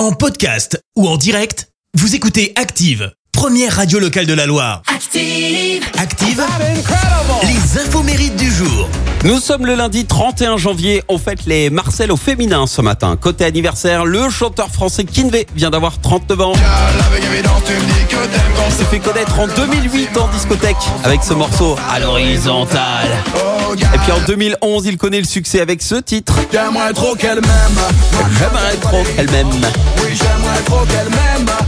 En podcast ou en direct, vous écoutez Active, première radio locale de la Loire. Active. Active, les infos mérites du jour. Nous sommes le lundi 31 janvier. On fête les Marcel au féminin ce matin. Côté anniversaire, le chanteur français Kinvey vient d'avoir 39 ans. Il s'est fait connaître en 2008 en discothèque avec ce morceau à l'horizontale. Et puis en 2011, il connaît le succès avec ce titre. J'aimerais trop qu'elle m'aime. J'aimerais trop qu'elle m'aime. Oui,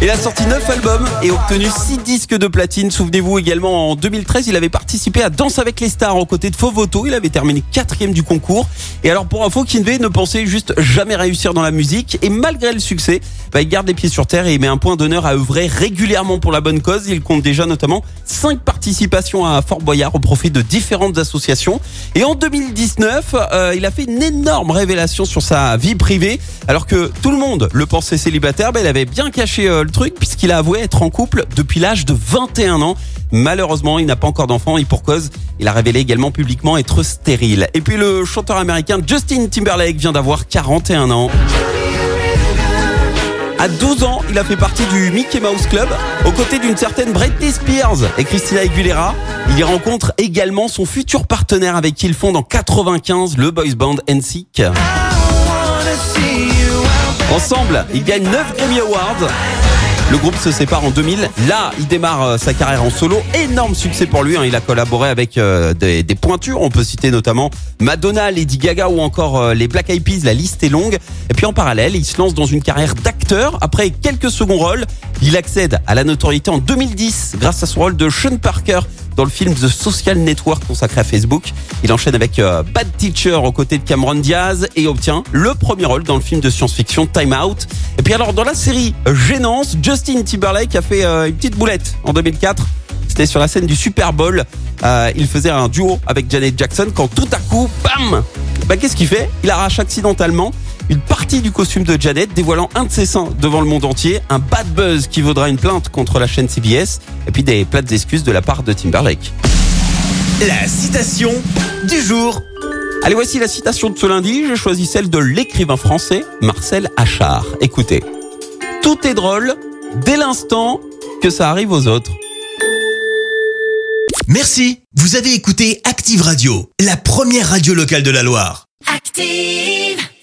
Il a sorti 9 albums et obtenu 6 disques de platine. Souvenez-vous également en 2013, il avait participé à Danse avec les stars aux côtés de Fovoto. Il avait terminé quatrième du concours. Et alors pour info, Kinvey ne pensait juste jamais réussir dans la musique. Et malgré le succès, bah, il garde les pieds sur terre et il met un point d'honneur à œuvrer régulièrement pour la bonne cause. Il compte déjà notamment 5 participations à Fort Boyard au profit de différentes associations. Et en 2019, euh, il a fait une énorme révélation sur sa vie privée. Alors que tout le monde le pensait célibataire, bah, il avait bien caché euh, truc puisqu'il a avoué être en couple depuis l'âge de 21 ans. Malheureusement, il n'a pas encore d'enfant et pour cause, il a révélé également publiquement être stérile. Et puis le chanteur américain Justin Timberlake vient d'avoir 41 ans. À 12 ans, il a fait partie du Mickey Mouse Club aux côtés d'une certaine Britney Spears et Christina Aguilera. Il y rencontre également son futur partenaire avec qui il fonde en 95 le boys band NSYNC. Ensemble, ils gagnent 9 Grammy Awards. Le groupe se sépare en 2000. Là, il démarre euh, sa carrière en solo. Énorme succès pour lui. hein. Il a collaboré avec euh, des, pointures. On peut citer notamment Madonna, Lady Gaga ou encore euh, les Black Eyed Peas. La liste est longue. Et puis en parallèle, il se lance dans une carrière d'acteur. Après quelques seconds rôles, il accède à la notoriété en 2010 grâce à son rôle de Sean Parker dans le film The Social Network consacré à Facebook. Il enchaîne avec euh, Bad Teacher aux côtés de Cameron Diaz et obtient le premier rôle dans le film de science-fiction Time Out. Et puis alors dans la série Gênance, Justin Timberlake a fait euh, une petite boulette en 2004. C'était sur la scène du Super Bowl. Euh, il faisait un duo avec Janet Jackson quand tout à coup, bam bah, Qu'est-ce qu'il fait? Il arrache accidentellement une partie du costume de Janet, dévoilant un de ses seins devant le monde entier, un bad buzz qui vaudra une plainte contre la chaîne CBS, et puis des plates excuses de la part de Timberlake. La citation du jour. Allez, voici la citation de ce lundi. J'ai choisi celle de l'écrivain français Marcel Achard. Écoutez. Tout est drôle dès l'instant que ça arrive aux autres. Merci. Vous avez écouté Active Radio, la première radio locale de la Loire. Active.